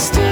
still